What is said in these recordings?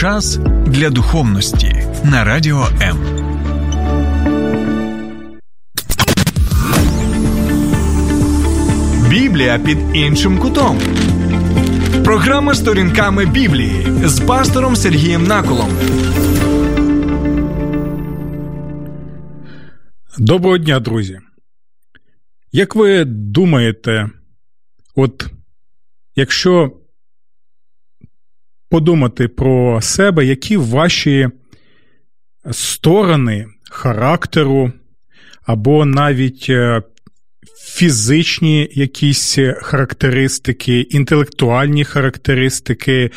Час для духовності на радіо М. Біблія під іншим кутом. Програма сторінками Біблії з пастором Сергієм Наколом. Доброго дня, друзі. Як ви думаєте, от якщо подумати про себе, які ваші сторони характеру, або навіть е, фізичні якісь характеристики, інтелектуальні характеристики,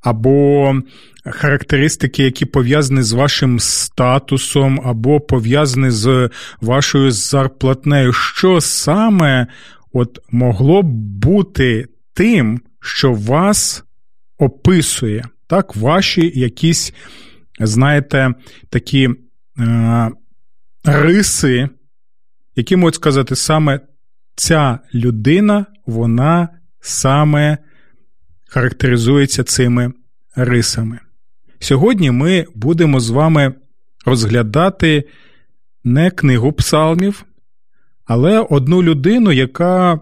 або характеристики, які пов'язані з вашим статусом, або пов'язані з вашою зарплатнею, що саме от могло б бути тим, що вас описує так, ваші якісь, знаєте, такі е, риси, які можуть сказати, саме ця людина, вона саме характеризується цими рисами. Сьогодні ми будемо з вами розглядати не книгу псалмів, але одну людину, яка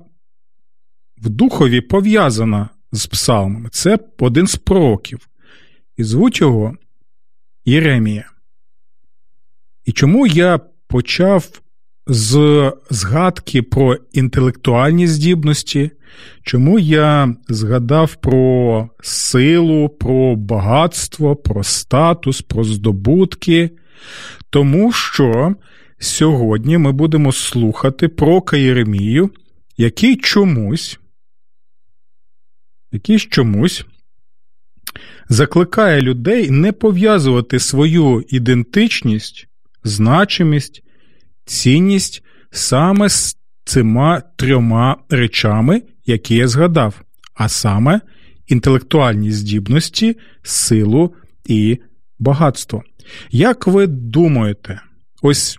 в духові пов'язана з псалмами. Це один з пророків. І звуть його Єремія. І чому я почав з згадки про інтелектуальні здібності, чому я згадав про силу, про багатство, про статус, про здобутки? Тому що сьогодні ми будемо слухати про Каєремію, який чомусь якийсь чомусь закликає людей не пов'язувати свою ідентичність, значимість, цінність саме з цими трьома речами, які я згадав, а саме інтелектуальні здібності, силу і багатство. Як ви думаєте, ось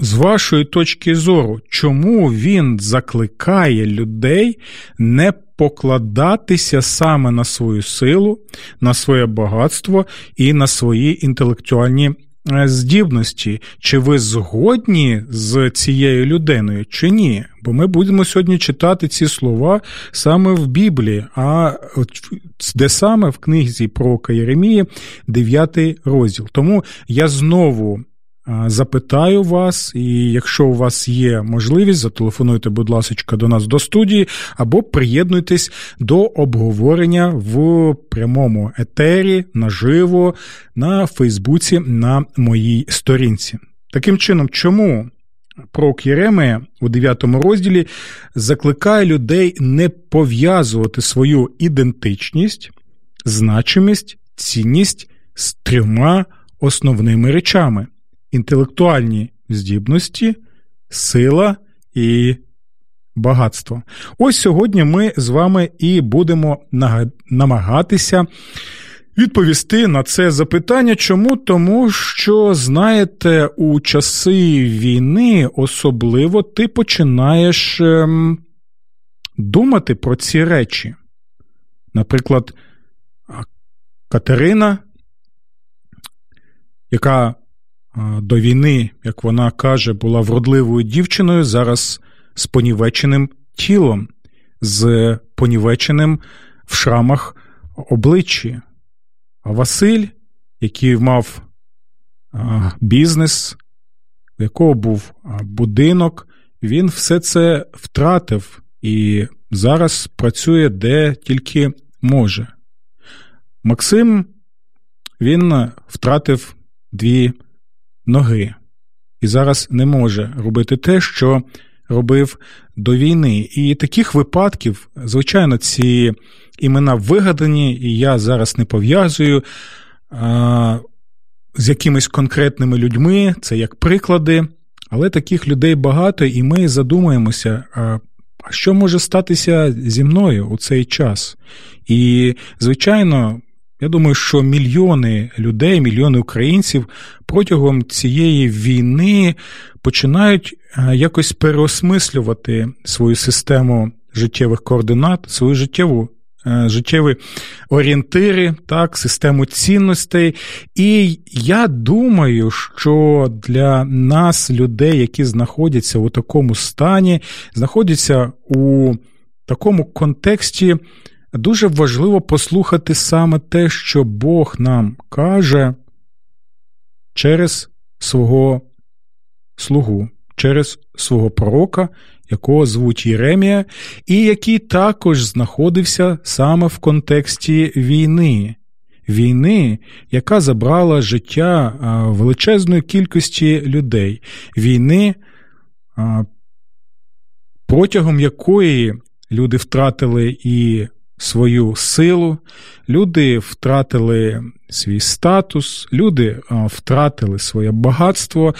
з вашої точки зору, чому він закликає людей не покладатися саме на свою силу, на своє багатство і на свої інтелектуальні е, здібності? Чи ви згодні з цією людиною, чи ні? Бо ми будемо сьогодні читати ці слова саме в Біблії, а де саме в книзі про Єремії, 9 розділ. Тому я знову Запитаю вас, і якщо у вас є можливість, зателефонуйте, будь ласка, до нас до студії, або приєднуйтесь до обговорення в прямому етері наживо на Фейсбуці на моїй сторінці. Таким чином, чому пророк Єремея у 9 розділі закликає людей не пов'язувати свою ідентичність, значимість, цінність з трьома основними речами інтелектуальні здібності, сила і багатство. Ось сьогодні ми з вами і будемо намагатися. Відповісти на це запитання. Чому? Тому що, знаєте, у часи війни особливо ти починаєш ем, думати про ці речі. Наприклад, Катерина, яка до війни, як вона каже, була вродливою дівчиною, зараз з понівеченим тілом, з понівеченим в шрамах обличчі. А Василь, який мав бізнес, у якого був будинок, він все це втратив і зараз працює де тільки може. Максим він втратив дві ноги, і зараз не може робити те, що робив до війни. І таких випадків, звичайно, ці імена вигадані, і я зараз не пов'язую з якимись конкретними людьми, це як приклади, але таких людей багато, і ми задумаємося. А що може статися зі мною у цей час? І, звичайно, я думаю, що мільйони людей, мільйони українців протягом цієї війни починають е, якось переосмислювати свою систему життєвих координат, свою життєву е, життєві орієнтири, так, систему цінностей. І я думаю, що для нас, людей, які знаходяться у такому стані, знаходяться у такому контексті, дуже важливо послухати саме те, що Бог нам каже через свого слугу, через свого пророка, якого звуть Єремія, і який також знаходився саме в контексті війни. Війни, яка забрала життя величезної кількості людей, війни, протягом якої люди втратили і свою силу, люди втратили свій статус, люди втратили своє багатство,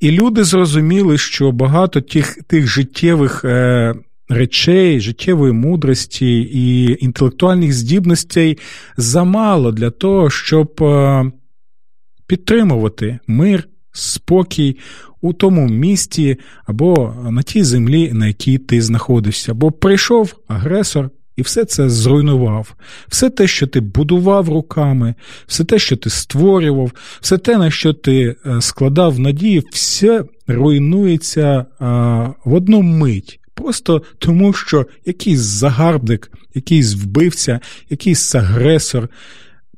і люди зрозуміли, що багато тих, тих життєвих е, речей, життєвої мудрості і інтелектуальних здібностей замало для того, щоб е, підтримувати мир, спокій. У тому місті або на тій землі, на якій ти знаходишся, бо прийшов агресор і все це зруйнував. Все те, що ти будував руками, все те, що ти створював, все те, на що ти е, складав надії, все руйнується в одну мить. Просто тому, що якийсь загарбник, якийсь вбивця, якийсь агресор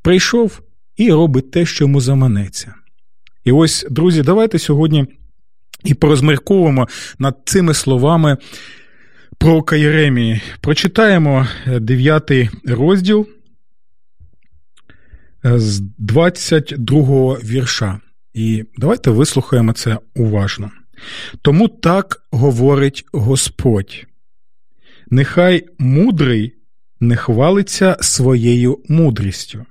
прийшов і робить те, що йому заманеться. І ось, друзі, давайте сьогодні і порозмірковуємо над цими словами пророка Єремії. Прочитаємо 9 е, розділ е, з 22 вірша. І давайте вислухаємо це уважно. Тому так говорить Господь. Нехай мудрий не хвалиться своєю мудрістю.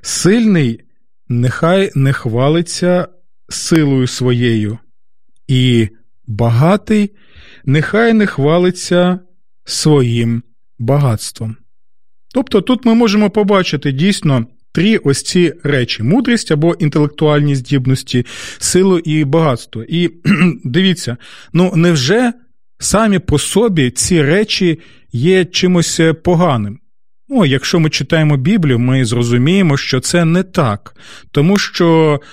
Сильний нехай не хвалиться силою своєю, і багатий нехай не хвалиться своїм багатством. Тобто тут ми можемо побачити дійсно три ось ці речі: мудрість або інтелектуальні здібності, силу і багатство. І дивіться, ну невже самі по собі ці речі є чимось поганим? Ну, якщо ми читаємо Біблію, ми зрозуміємо, що це не так, тому що е,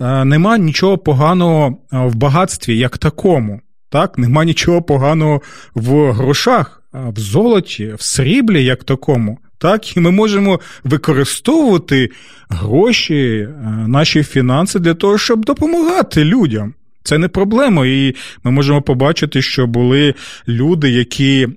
нема нічого поганого в багатстві як такому. Так, нема нічого поганого в грошах, в золоті, в сріблі, як такому. Так, і ми можемо використовувати гроші, е, наші фінанси для того, щоб допомагати людям. Це не проблема, і ми можемо побачити, що були люди, які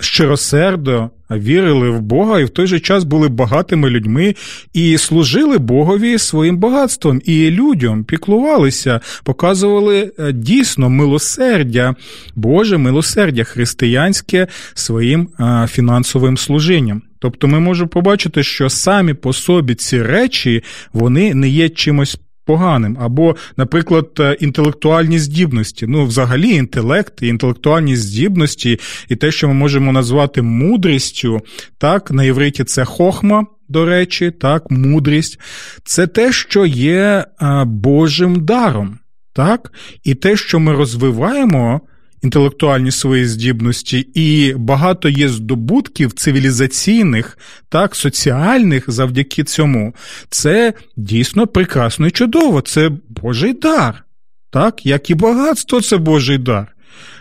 щиросердо вірили в Бога і в той же час були багатими людьми і служили Богові своїм багатством і людям піклувалися, показували е, дійсно милосердя, Боже милосердя християнське своїм фінансовим служінням. Тобто ми можемо побачити, що самі по собі ці речі вони не є чимось поганим, або, наприклад, е, інтелектуальні здібності. Ну, взагалі, інтелект, і інтелектуальні здібності, і те, що ми можемо назвати мудрістю, так, на євриті це хохма. До речі, так, мудрість, це те, що є е, Божим даром, так, і те, що ми розвиваємо інтелектуальні свої здібності, і багато є здобутків цивілізаційних, так, соціальних завдяки цьому. Це дійсно прекрасно і чудово. Це Божий дар. Так, як і багатство, це Божий дар.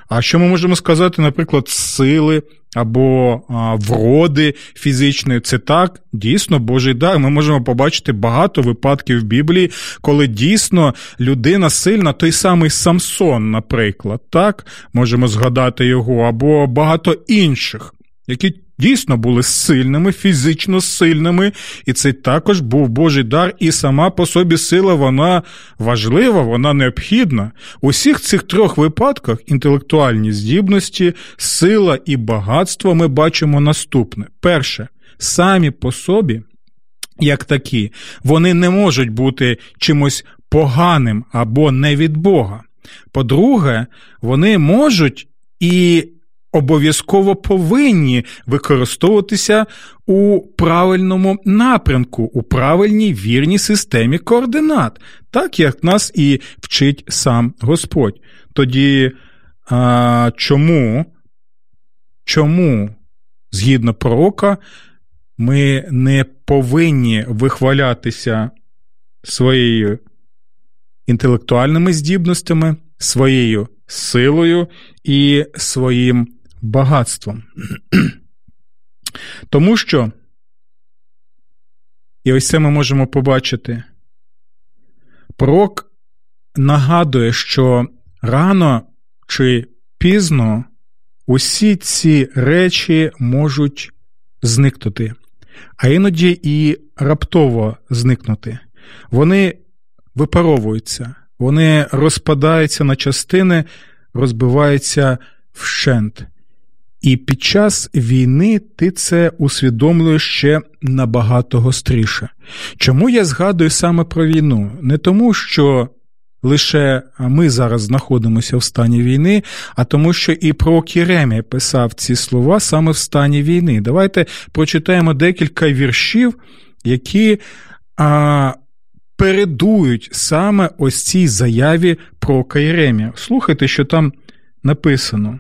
А що ми можемо сказати, наприклад, сили або вроди фізичної, це так, дійсно Божий дар. Ми можемо побачити багато випадків в Біблії, коли дійсно людина сильна, той самий Самсон, наприклад, так, можемо згадати його, або багато інших, які дійсно були сильними, фізично сильними, і це також був Божий дар, і сама по собі сила вона важлива, вона необхідна. У всіх цих трьох випадках інтелектуальні здібності, сила і багатство ми бачимо наступне: перше, самі по собі. Як такі, вони не можуть бути чимось поганим або не від Бога. По-друге, вони можуть і обов'язково повинні використовуватися у правильному напрямку, у правильній вірній системі координат, так як нас і вчить сам Господь. Тоді а, чому, чому згідно пророка, ми не повинні вихвалятися своєю інтелектуальними здібностями, своєю силою і своїм багатством. Тому що, і ось це ми можемо побачити, пророк нагадує, що рано чи пізно усі ці речі можуть зникнути, а іноді і раптово зникнути. Вони випаровуються, вони розпадаються на частини, розбиваються вщент. І під час війни ти це усвідомлюєш ще набагато гостріше. Чому я згадую саме про війну? Не тому, що лише ми зараз знаходимося в стані війни, а тому, що і про Кіремія писав ці слова саме в стані війни. Давайте прочитаємо декілька віршів, які а, передують саме ось цій заяві про Кайремія. Слухайте, що там написано.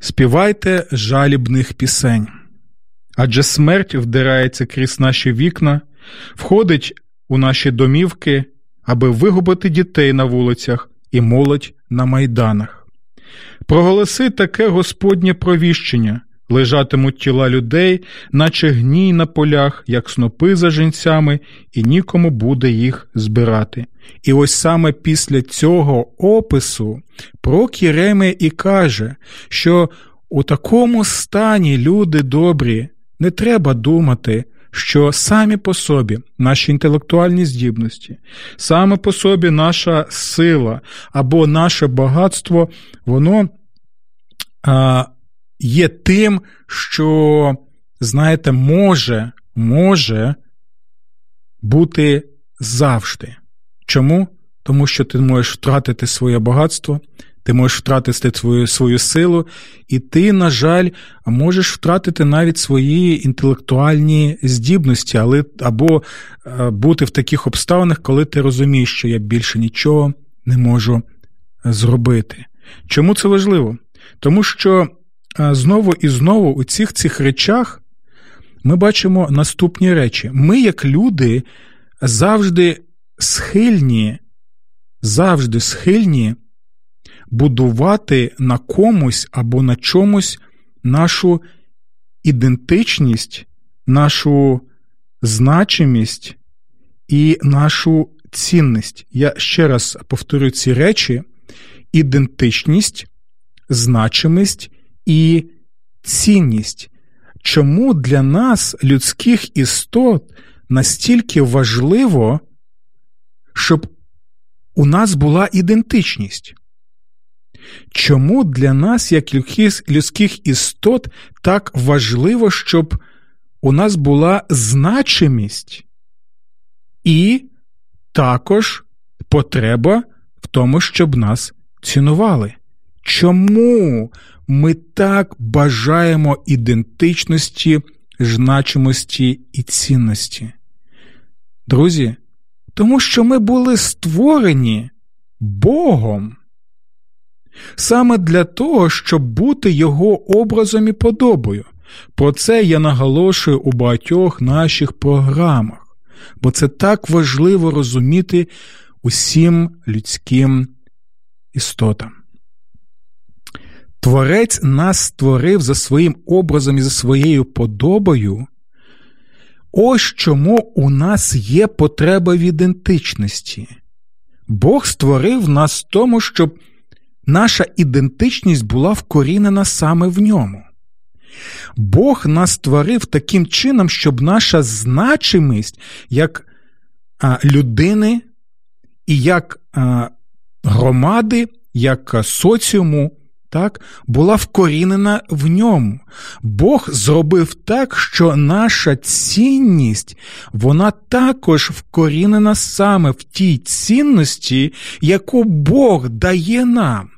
Співайте жалібних пісень, адже смерть вдирається крізь наші вікна, входить у наші домівки, аби вигубити дітей на вулицях і молодь на майданах. Проголоси таке Господнє провіщення, лежатимуть тіла людей, наче гній на полях, як снопи за жінцями, і нікому буде їх збирати. І ось саме після цього опису пророк Єремія і каже, що у такому стані люди добрі, не треба думати, що самі по собі наші інтелектуальні здібності, саме по собі наша сила або наше багатство, воно а, є тим, що, знаєте, може, може бути завжди. Чому? Тому що ти можеш втратити своє багатство, ти можеш втратити свою свою силу, і ти, на жаль, можеш втратити навіть свої інтелектуальні здібності, але або е, бути в таких обставинах, коли ти розумієш, що я більше нічого не можу зробити. Чому це важливо? Тому що е, знову і знову у цих цих речах ми бачимо наступні речі. Ми, як люди, завжди схильні, завжди схильні будувати на комусь або на чомусь нашу ідентичність, нашу значимість і нашу цінність. Я ще раз повторю ці речі: ідентичність, значимість і цінність. Чому для нас, людських істот, настільки важливо, щоб у нас була ідентичність? Чому для нас, як людських істот, так важливо, щоб у нас була значимість і також потреба в тому, щоб нас цінували? Чому ми так бажаємо ідентичності, значимості і цінності? Друзі, тому що ми були створені Богом саме для того, щоб бути його образом і подобою. Про це я наголошую у багатьох наших програмах, бо це так важливо розуміти усім людським істотам. Творець нас створив за своїм образом і за своєю подобою. Ось чому у нас є потреба в ідентичності. Бог створив нас тому, щоб наша ідентичність була вкорінена саме в ньому. Бог нас створив таким чином, щоб наша значимість як людини і як громади, як соціуму так, була вкорінена в ньому. Бог зробив так, що наша цінність, вона також вкорінена саме в тій цінності, яку Бог дає нам.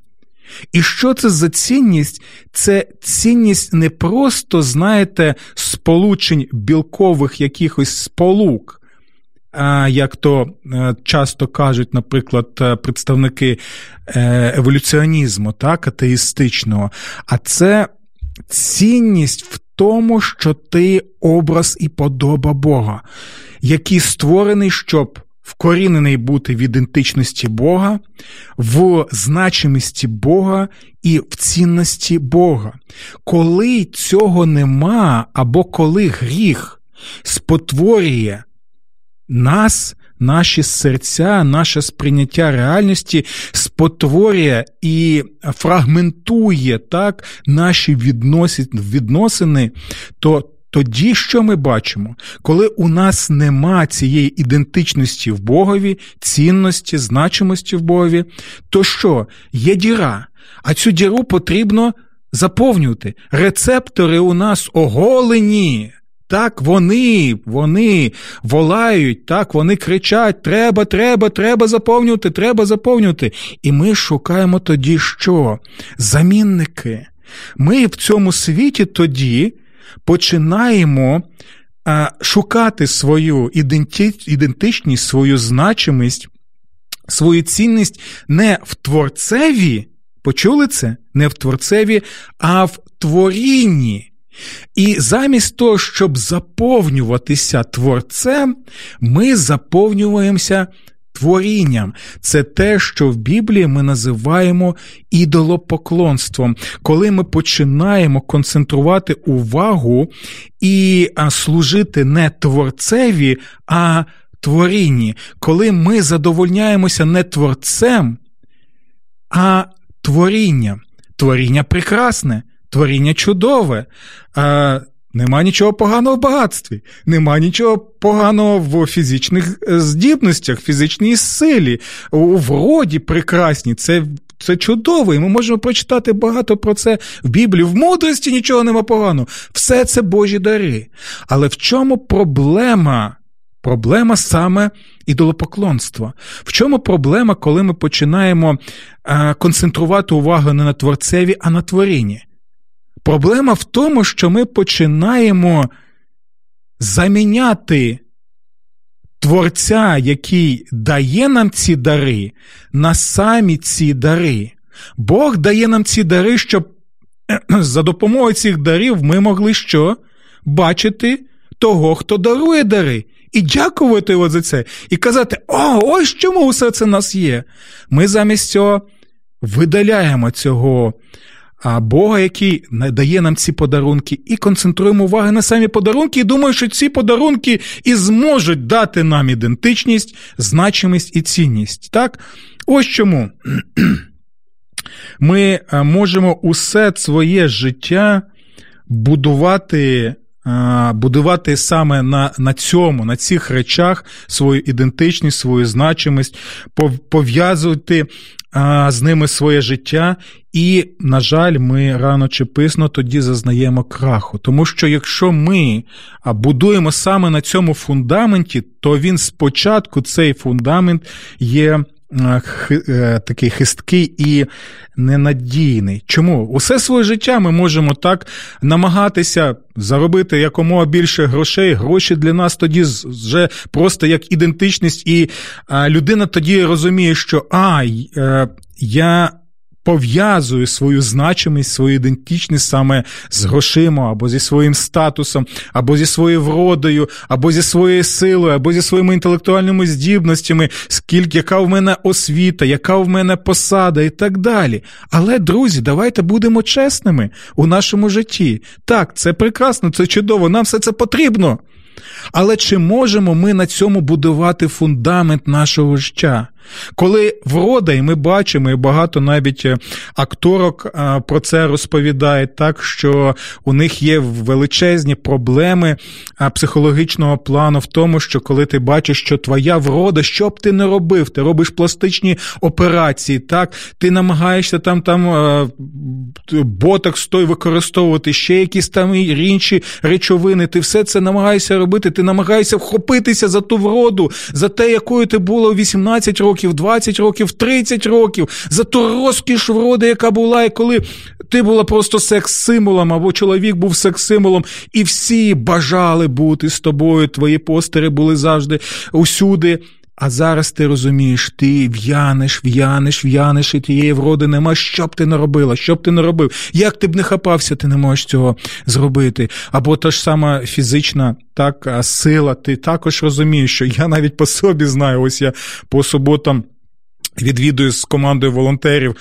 І що це за цінність? Це цінність не просто, знаєте, сполучень білкових якихось сполук, як то е, часто кажуть, наприклад, е, представники е, еволюціонізму, так, атеїстичного, а це цінність в тому, що ти образ і подоба Бога, який створений, щоб вкорінений бути в ідентичності Бога, в значимості Бога і в цінності Бога. Коли цього нема, або коли гріх спотворює нас, наші серця, наше сприйняття реальності спотворює і фрагментує так наші відносини, то тоді що ми бачимо? Коли у нас нема цієї ідентичності в Богові, цінності, значимості в Богові, то що? Є діра, а цю діру потрібно заповнювати. Рецептори у нас оголені. Так, вони, вони волають, так, вони кричать: треба, треба, треба заповнювати, треба заповнювати. І ми шукаємо тоді що? Замінники. Ми в цьому світі тоді починаємо шукати свою ідентичність, свою значимість, свою цінність не в творцеві, почули це? Не в творцеві, а в творінні. І замість того, щоб заповнюватися творцем, ми заповнюємося творінням. Це те, що в Біблії ми називаємо ідолопоклонством, коли ми починаємо концентрувати увагу і служити не творцеві, а творінні, коли ми задовольняємося не творцем, а творінням. Творіння прекрасне, творіння чудове. А, Нема нічого поганого в багатстві, нема нічого поганого в фізичних е, здібностях, фізичній силі, у вроді прекрасні. Це це чудово, і ми можемо прочитати багато про це в Біблії. В мудрості нічого нема поганого. Все це Божі дари. Але в чому проблема? Проблема саме ідолопоклонства. В чому проблема, коли ми починаємо концентрувати увагу не на творцеві, а на творінні? Проблема в тому, що ми починаємо заміняти Творця, який дає нам ці дари, на самі ці дари. Бог дає нам ці дари, щоб за допомогою цих дарів ми могли що? Бачити того, хто дарує дари, і дякувати його за це, і казати: О, ось чому усе це нас є. Ми замість цього видаляємо цього а Бога, який дає нам ці подарунки, і концентруємо увагу на самі подарунки, і думаю, що ці подарунки і зможуть дати нам ідентичність, значимість і цінність. Так? Ось чому ми е, можемо усе своє життя будувати. Е, будувати саме на на цьому, на цих речах свою ідентичність, свою значимість, пов'язувати з ними своє життя, і, на жаль, ми рано чи писно тоді зазнаємо краху. Тому що якщо ми будуємо саме на цьому фундаменті, то він спочатку цей фундамент є такий хисткий і ненадійний. Чому? Усе своє життя ми можемо так намагатися заробити якомога більше грошей. Гроші для нас тоді вже просто як ідентичність, і людина тоді розуміє, що а, е, я пов'язую свою значимість, свою ідентичність саме з грошима, або зі своїм статусом, або зі своєю вродою, або зі своєю силою, або зі своїми інтелектуальними здібностями, скільки яка в мене освіта, яка в мене посада і так далі. Але, друзі, давайте будемо чесними у нашому житті. Так, це прекрасно, це чудово, нам все це потрібно. Але чи можемо ми на цьому будувати фундамент нашого життя? Коли врода, і ми бачимо, і багато навіть е, акторок е, про це розповідають, так що у них є величезні проблеми е, психологічного плану в тому, що коли ти бачиш, що твоя врода, що б ти не робив, ти робиш пластичні операції, так, ти намагаєшся там там ботокс той використовувати, ще якісь там інші речовини, ти все це намагаєшся робити, ти намагаєшся вхопитися за ту вроду, за те, якою ти була у 18 років років, 20 років, 30 років, за ту розкіш вроди, яка була, і коли ти була просто секс-символом, або чоловік був секс-символом, і всі бажали бути з тобою. Твої постери були завжди усюди. А зараз ти розумієш, ти в'янеш, в'янеш, в'янеш, і тієї вроди нема. Що б ти не робила, що б ти не робив? Як ти б не хапався, ти не можеш цього зробити. Або та ж сама фізична так, сила, ти також розумієш, що я навіть по собі знаю, ось я по суботам. Відвідую з командою волонтерів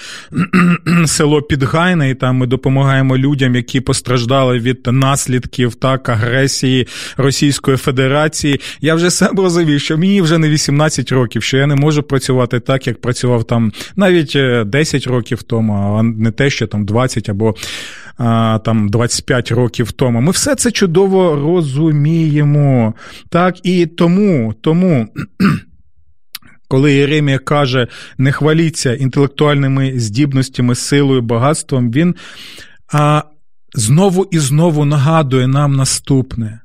село Підгайне, і там ми допомагаємо людям, які постраждали від наслідків так агресії Російської Федерації. Я вже сам розумів, що мені вже не 18 років, що я не можу працювати так, як працював там навіть 10 е, років тому, а не те, що там 20 або там 25 років тому. Ми все це чудово розуміємо. Так, і тому, тому. Коли Єремія каже, не хваліться інтелектуальними здібностями, силою, багатством, він а, знову і знову нагадує нам наступне: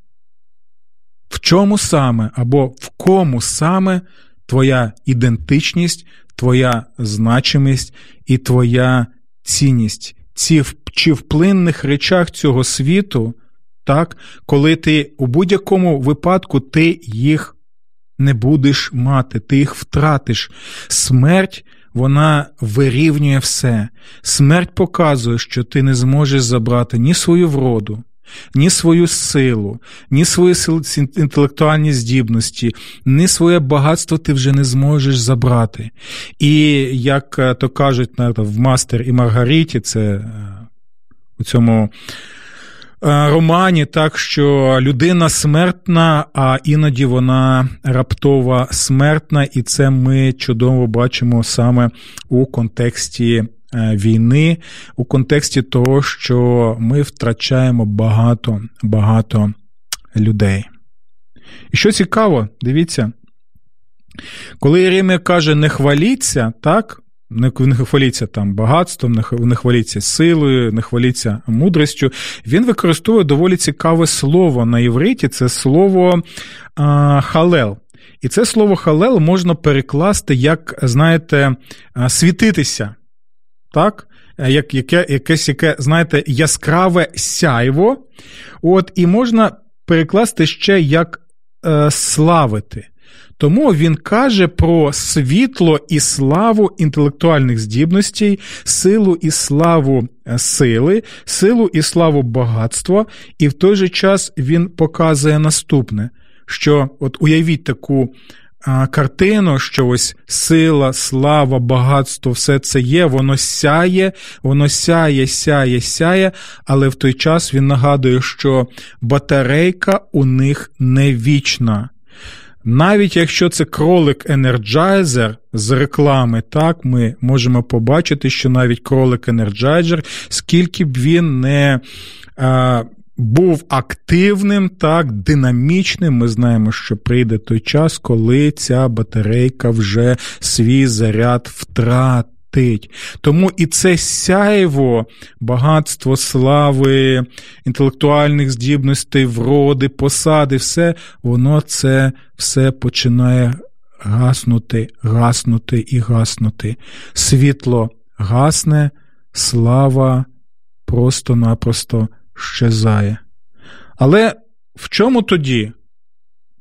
в чому саме або в кому саме твоя ідентичність, твоя значимість і твоя цінність, ці чи в плинних речах цього світу, так, коли ти у будь-якому випадку ти їх не будеш мати, ти їх втратиш. Смерть вона вирівнює все. Смерть показує, що ти не зможеш забрати ні свою вроду, ні свою силу, ні свої інтелектуальні здібності, ні своє багатство ти вже не зможеш забрати. І як е, то кажуть в Мастер і Маргариті, це е, у цьому романі, так що людина смертна, а іноді вона раптова смертна, і це ми чудово бачимо саме у контексті е, війни, у контексті того, що ми втрачаємо багато, багато людей. І що цікаво, дивіться. Коли Єремія каже, не хваліться, так, не, не хваліться там багатством, не, хваліться силою, не хваліться мудростю. Він використовує доволі цікаве слово на євриті це слово а, халел. І це слово халел можна перекласти як, знаєте, світитися. Так? Як яке, якесь, яке, знаєте, яскраве сяйво. От, І можна перекласти ще як е, славити. Тому він каже про світло і славу інтелектуальних здібностей, силу і славу е, сили, силу і славу багатства, і в той же час він показує наступне: що от уявіть таку. Картину, що ось сила, слава, багатство, все це є, воно сяє, воно сяє, сяє, сяє, але в той час він нагадує, що батарейка у них не вічна. Навіть якщо це кролик Energizer з реклами, так, ми можемо побачити, що навіть кролик Energizer, скільки б він не е, був активним, так, динамічним, ми знаємо, що прийде той час, коли ця батарейка вже свій заряд втратить блистить. Тому і це сяйво, багатство слави, інтелектуальних здібностей, вроди, посади, все, воно це все починає гаснути, гаснути і гаснути. Світло гасне, слава просто-напросто щезає. Але в чому тоді?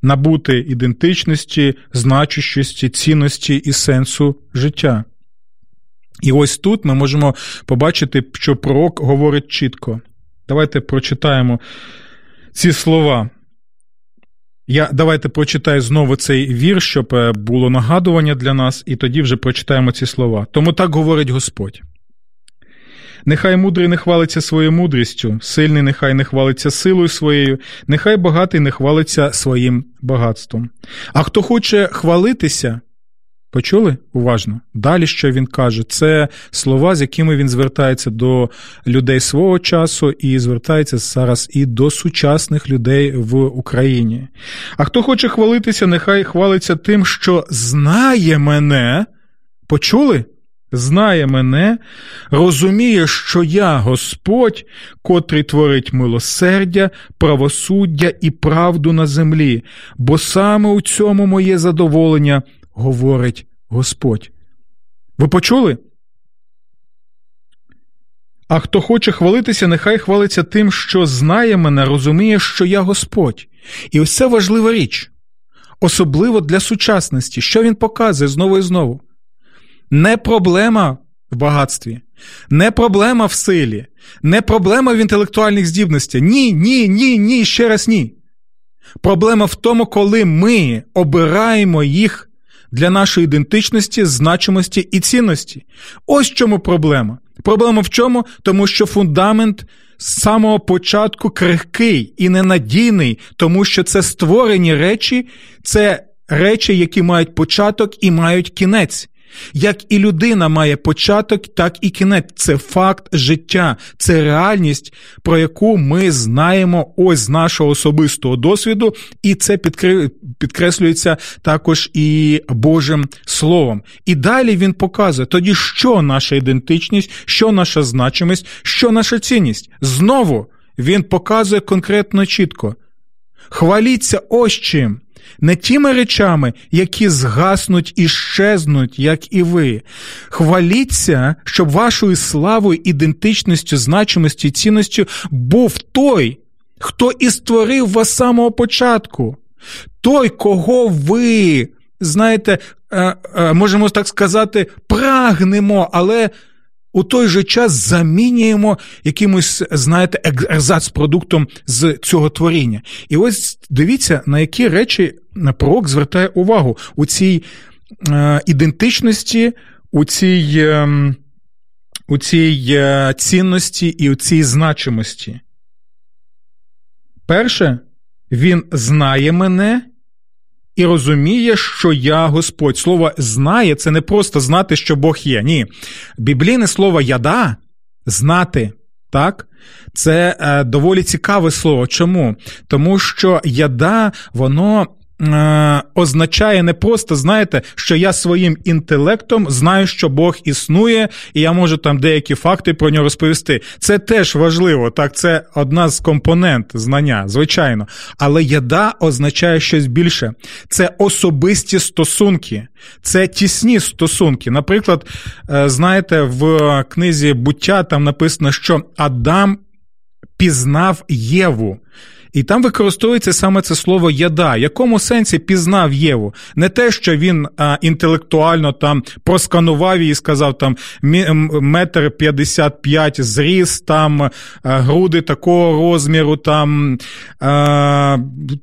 Набути ідентичності, значущості, цінності і сенсу життя. І ось тут ми можемо побачити, що пророк говорить чітко. Давайте прочитаємо ці слова. Я Давайте прочитаю знову цей вірш, щоб е, було нагадування для нас, і тоді вже прочитаємо ці слова. Тому так говорить Господь. Нехай мудрий не хвалиться своєю мудрістю, сильний нехай не хвалиться силою своєю, нехай багатий не хвалиться своїм багатством. А хто хоче хвалитися, Почули уважно? Далі що він каже? Це слова, з якими він звертається до людей свого часу і звертається зараз і до сучасних людей в Україні. А хто хоче хвалитися, нехай хвалиться тим, що знає мене. Почули? Знає мене, розуміє, що я Господь, котрий творить милосердя, правосуддя і правду на землі, бо саме у цьому моє задоволення говорить Господь. Ви почули? А хто хоче хвалитися, нехай хвалиться тим, що знає мене, розуміє, що я Господь. І ось це важлива річ. особливо для сучасності. Що він показує знову і знову? Не проблема в багатстві, не проблема в силі, не проблема в інтелектуальних здібностях. Ні, ні, ні, ні, ще раз ні. Проблема в тому, коли ми обираємо їх для нашої ідентичності, значимості і цінності. Ось в чому проблема. Проблема в чому? Тому що фундамент з самого початку крихкий і ненадійний, тому що це створені речі, це речі, які мають початок і мають кінець. Як і людина має початок, так і кінець. Це факт життя, це реальність, про яку ми знаємо ось з нашого особистого досвіду, і це підкреслюється також і Божим Словом. І далі він показує тоді, що наша ідентичність, що наша значимість, що наша цінність. Знову він показує конкретно чітко. Хваліться ось чим не тими речами, які згаснуть і щезнуть, як і ви. Хваліться, щоб вашою славою, ідентичністю, значимостю і цінністю був той, хто і створив вас з самого початку, той, кого ви, знаєте, е, е, можемо так сказати, прагнемо, але у той же час замінюємо якимось, знаєте, ерзац-продуктом з цього творіння. І ось дивіться, на які речі пророк звертає увагу у цій е, ідентичності, у цій е, у цій е, цінності і у цій значимості. Перше, він знає мене і розуміє, що я Господь. Слово знає це не просто знати, що Бог є. Ні. Біблійне слово яда знати. Так, це е, доволі цікаве слово. Чому? Тому що яда, воно Е, означає не просто, знаєте, що я своїм інтелектом знаю, що Бог існує, і я можу там деякі факти про нього розповісти. Це теж важливо, так, це одна з компонент знання, звичайно. Але яда означає щось більше. Це особисті стосунки, це тісні стосунки. Наприклад, е, знаєте, в книзі буття там написано, що Адам пізнав Єву. І там використовується саме це слово яда. В якому сенсі пізнав Єву? Не те, що він а, інтелектуально там просканував її і сказав там метр п'ятдесят п'ять зріс, там а, груди такого розміру, там а,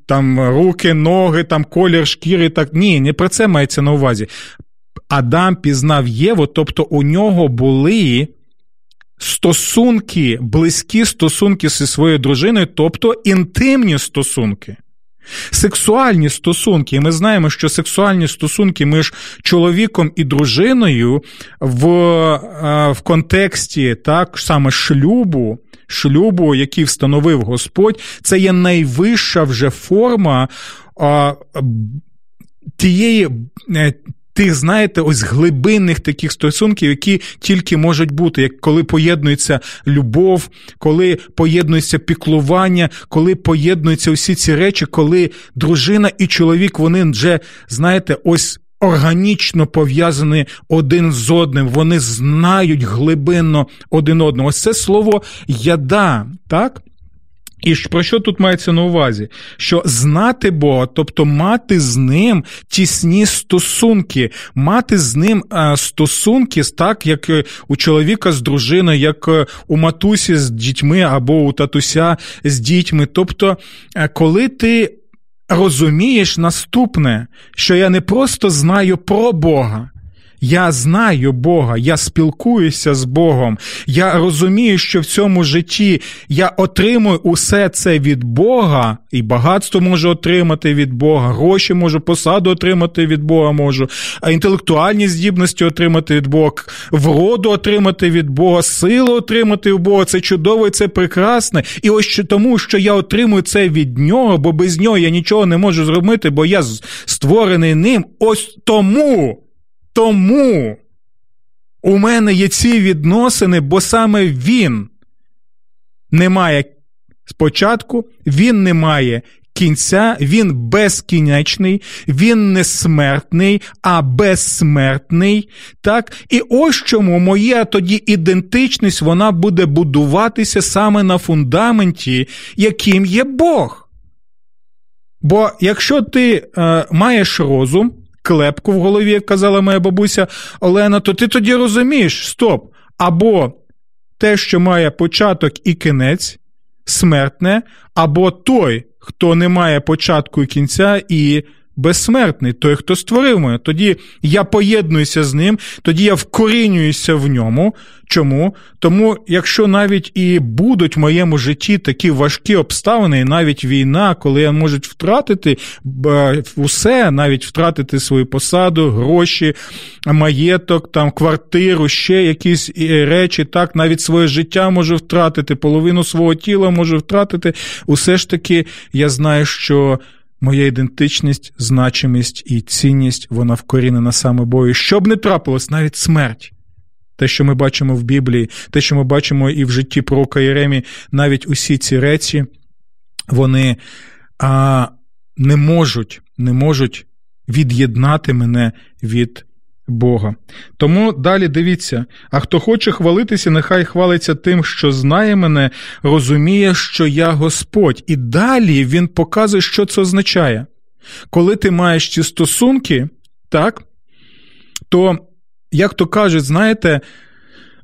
там руки, ноги, там колір шкіри. Так ні, не про це мається на увазі. Адам пізнав Єву, тобто у нього були стосунки, близькі стосунки зі своєю дружиною, тобто інтимні стосунки. Сексуальні стосунки, і ми знаємо, що сексуальні стосунки між чоловіком і дружиною в в контексті так саме шлюбу, шлюбу, який встановив Господь, це є найвища вже форма а, тієї е, тих, знаєте, ось глибинних таких стосунків, які тільки можуть бути, як коли поєднується любов, коли поєднується піклування, коли поєднуються усі ці речі, коли дружина і чоловік, вони вже, знаєте, ось. Органічно пов'язані один з одним, вони знають глибинно один одного. Ось це слово яда, так? І про що тут мається на увазі? Що знати Бога, тобто мати з ним тісні стосунки, мати з ним стосунки, так як е, у чоловіка з дружиною, як е, у матусі з дітьми або у татуся з дітьми. Тобто, е, коли ти розумієш наступне, що я не просто знаю про Бога. Я знаю Бога, я спілкуюся з Богом. Я розумію, що в цьому житті я отримую усе це від Бога, і багатство можу отримати від Бога, гроші можу, посаду отримати від Бога можу, а інтелектуальні здібності отримати від Бога, вроду отримати від Бога, силу отримати від Бога. Це чудово, це прекрасне. І ось тому, що я отримую це від нього, бо без нього я нічого не можу зробити, бо я створений ним. Ось тому. Тому у мене є ці відносини, бо саме він не має спочатку, він не має кінця, він безкінечний, він не смертний, а безсмертний. Так? І ось чому моя тоді ідентичність вона буде будуватися саме на фундаменті, яким є Бог. Бо якщо ти е, маєш розум, клепку в голові, як казала моя бабуся Олена, то ти тоді розумієш, стоп, або те, що має початок і кінець, смертне, або той, хто не має початку і кінця, і безсмертний, той, хто створив мене. Тоді я поєднуюся з ним, тоді я вкорінююся в ньому. Чому? Тому, якщо навіть і будуть в моєму житті такі важкі обставини, і навіть війна, коли я можуть втратити усе, навіть втратити свою посаду, гроші, маєток, там, квартиру, ще якісь речі, так, навіть своє життя можу втратити, половину свого тіла можу втратити, усе ж таки я знаю, що. Моя ідентичність, значимість і цінність, вона вкорінена саме Бою. Щоб не трапилось, навіть смерть. Те, що ми бачимо в Біблії, те, що ми бачимо і в житті пророка Єремі, навіть усі ці речі, вони а, не можуть, не можуть від'єднати мене від Бога. Тому далі дивіться: а хто хоче хвалитися, нехай хвалиться тим, що знає мене, розуміє, що я Господь. І далі він показує, що це означає. Коли ти маєш ці стосунки, так, то, як то кажуть, знаєте,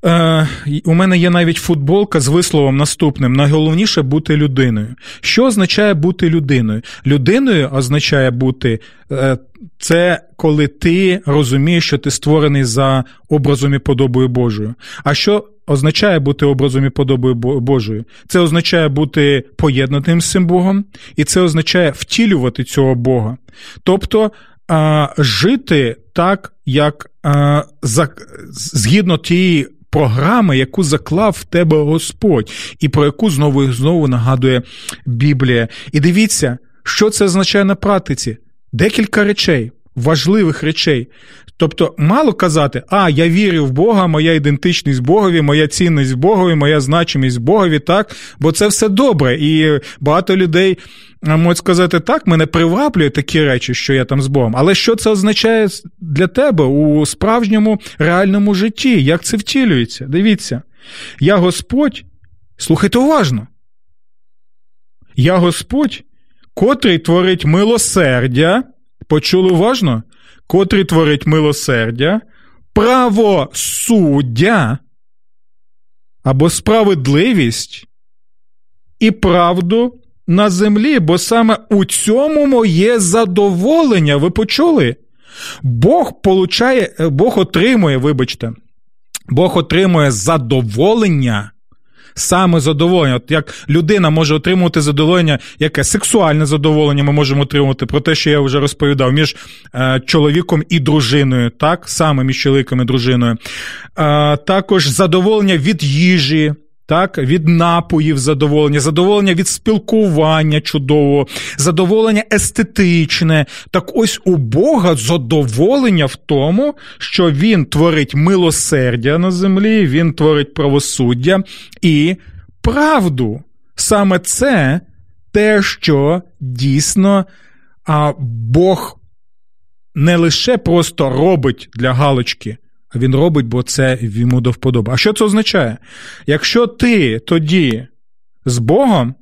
Е, У мене є навіть футболка з висловом наступним: найголовніше бути людиною. Що означає бути людиною? Людиною означає бути е, це коли ти розумієш, що ти створений за образом і подобою Божою. А що означає бути образом і подобою Божою? Це означає бути поєднаним з цим Богом, і це означає втілювати цього Бога. Тобто жити так, як згідно тієї програми, яку заклав в тебе Господь, і про яку знову і знову нагадує Біблія. І дивіться, що це означає на практиці. Декілька речей, важливих речей. Тобто, мало казати, а я вірю в Бога, моя ідентичність Богові, моя цінність Богові, моя значимість Богові, так, бо це все добре. І багато людей можуть сказати, так, мене приваблює такі речі, що я там з Богом. Але що це означає для тебе у справжньому реальному житті? Як це втілюється? Дивіться, я Господь, слухайте уважно. Я Господь, котрий творить милосердя, почули уважно? Котрий творить милосердя, правосуддя або справедливість і правду на землі, бо саме у цьому моє задоволення. Ви почули? Бог получає, Бог отримує, вибачте, Бог отримує задоволення. Саме задоволення, От як людина може отримувати задоволення, яке сексуальне задоволення ми можемо отримувати про те, що я вже розповідав, між е, чоловіком і дружиною, так, саме між чоловіком і дружиною. Е, також задоволення від їжі, так, від напоїв задоволення, задоволення від спілкування чудового, задоволення естетичне. Так ось у Бога задоволення в тому, що Він творить милосердя на землі, Він творить правосуддя і правду. Саме це те, що дійсно а, Бог не лише просто робить для галочки він робить, бо це йому до вподоби. А що це означає? Якщо ти тоді з Богом,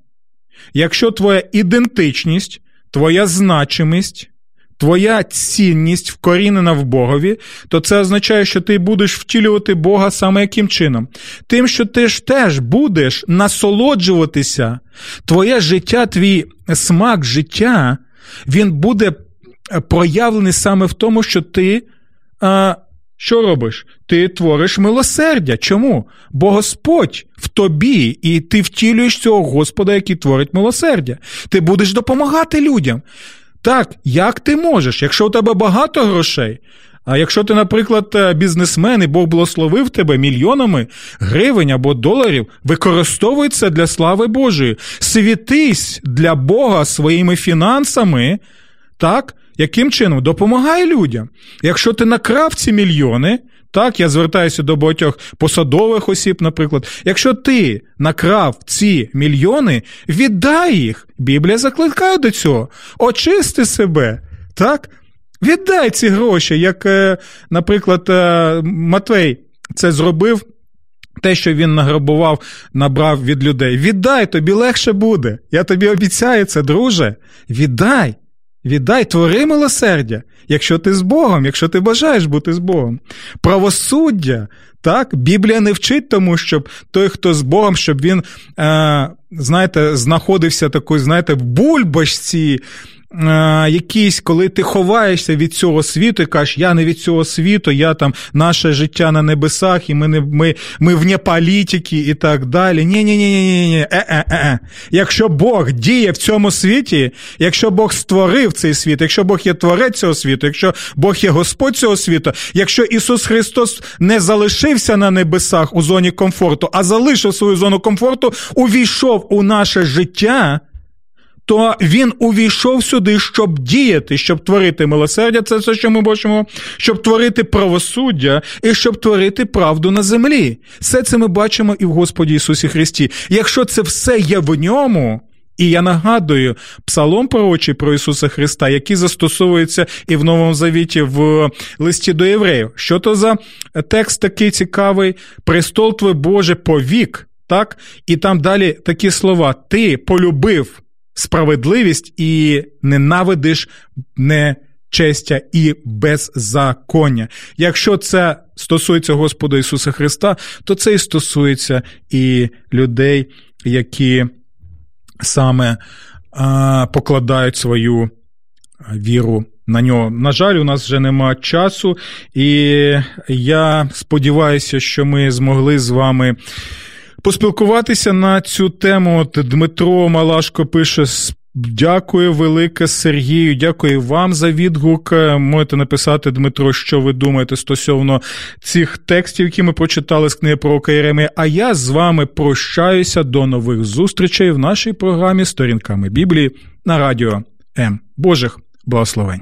якщо твоя ідентичність, твоя значимість, твоя цінність вкорінена в Богові, то це означає, що ти будеш втілювати Бога саме яким чином? Тим, що ти ж теж будеш насолоджуватися, твоє життя, твій смак життя, він буде проявлений саме в тому, що ти. Що робиш? Ти твориш милосердя. Чому? Бо Господь в тобі, і ти втілюєш цього Господа, який творить милосердя. Ти будеш допомагати людям. Так, як ти можеш, якщо у тебе багато грошей, а якщо ти, наприклад, е, бізнесмен і Бог благословив тебе мільйонами гривень або доларів, використовуй це для слави Божої. Світись для Бога своїми фінансами, так? Яким чином? Допомагай людям. Якщо ти накрав ці мільйони, так, я звертаюся до багатьох посадових осіб, наприклад. Якщо ти накрав ці мільйони, віддай їх. Біблія закликає до цього. Очисти себе. Так? Віддай ці гроші, як, е, наприклад, е, Матвей це зробив те, що він награбував, набрав від людей. Віддай, тобі легше буде. Я тобі обіцяю це, друже. Віддай. Віддай, твори милосердя, якщо ти з Богом, якщо ти бажаєш бути з Богом. Правосуддя, так, Біблія не вчить тому, щоб той, хто з Богом, щоб він, е, знаєте, знаходився такою, знаєте, в бульбашці, е, якийсь, коли ти ховаєшся від цього світу і кажеш, я не від цього світу, я там наше життя на небесах, і ми не ми, ми вне політики і так далі. Ні, ні, ні, ні, ні, е-е-е. Якщо Бог діє в цьому світі, якщо Бог створив цей світ, якщо Бог є творець цього світу, якщо Бог є Господь цього світу, якщо Ісус Христос не залишився на небесах у зоні комфорту, а залишив свою зону комфорту, увійшов у наше життя то він увійшов сюди, щоб діяти, щоб творити милосердя, це все, що ми бачимо, щоб творити правосуддя і щоб творити правду на землі. Все це ми бачимо і в Господі Ісусі Христі. Якщо це все є в ньому. І я нагадую псалом пророчий про Ісуса Христа, який застосовується і в Новому Завіті в листі до євреїв. Що то за текст такий цікавий? Престол твой Боже повік, так? І там далі такі слова: Ти полюбив справедливість і ненавидиш нечестя і беззаконня. Якщо це стосується Господа Ісуса Христа, то це і стосується і людей, які саме а, покладають свою віру. На нього, на жаль, у нас вже нема часу, і я сподіваюся, що ми змогли з вами поспілкуватися на цю тему. От Дмитро Малашко пише. Дякую велике Сергію, дякую вам за відгук. Можете написати, Дмитро, що ви думаєте стосовно цих текстів, які ми прочитали з книги про Єремія. А я з вами прощаюся до нових зустрічей в нашій програмі Сторінками Біблії на радіо М. Божих благословень.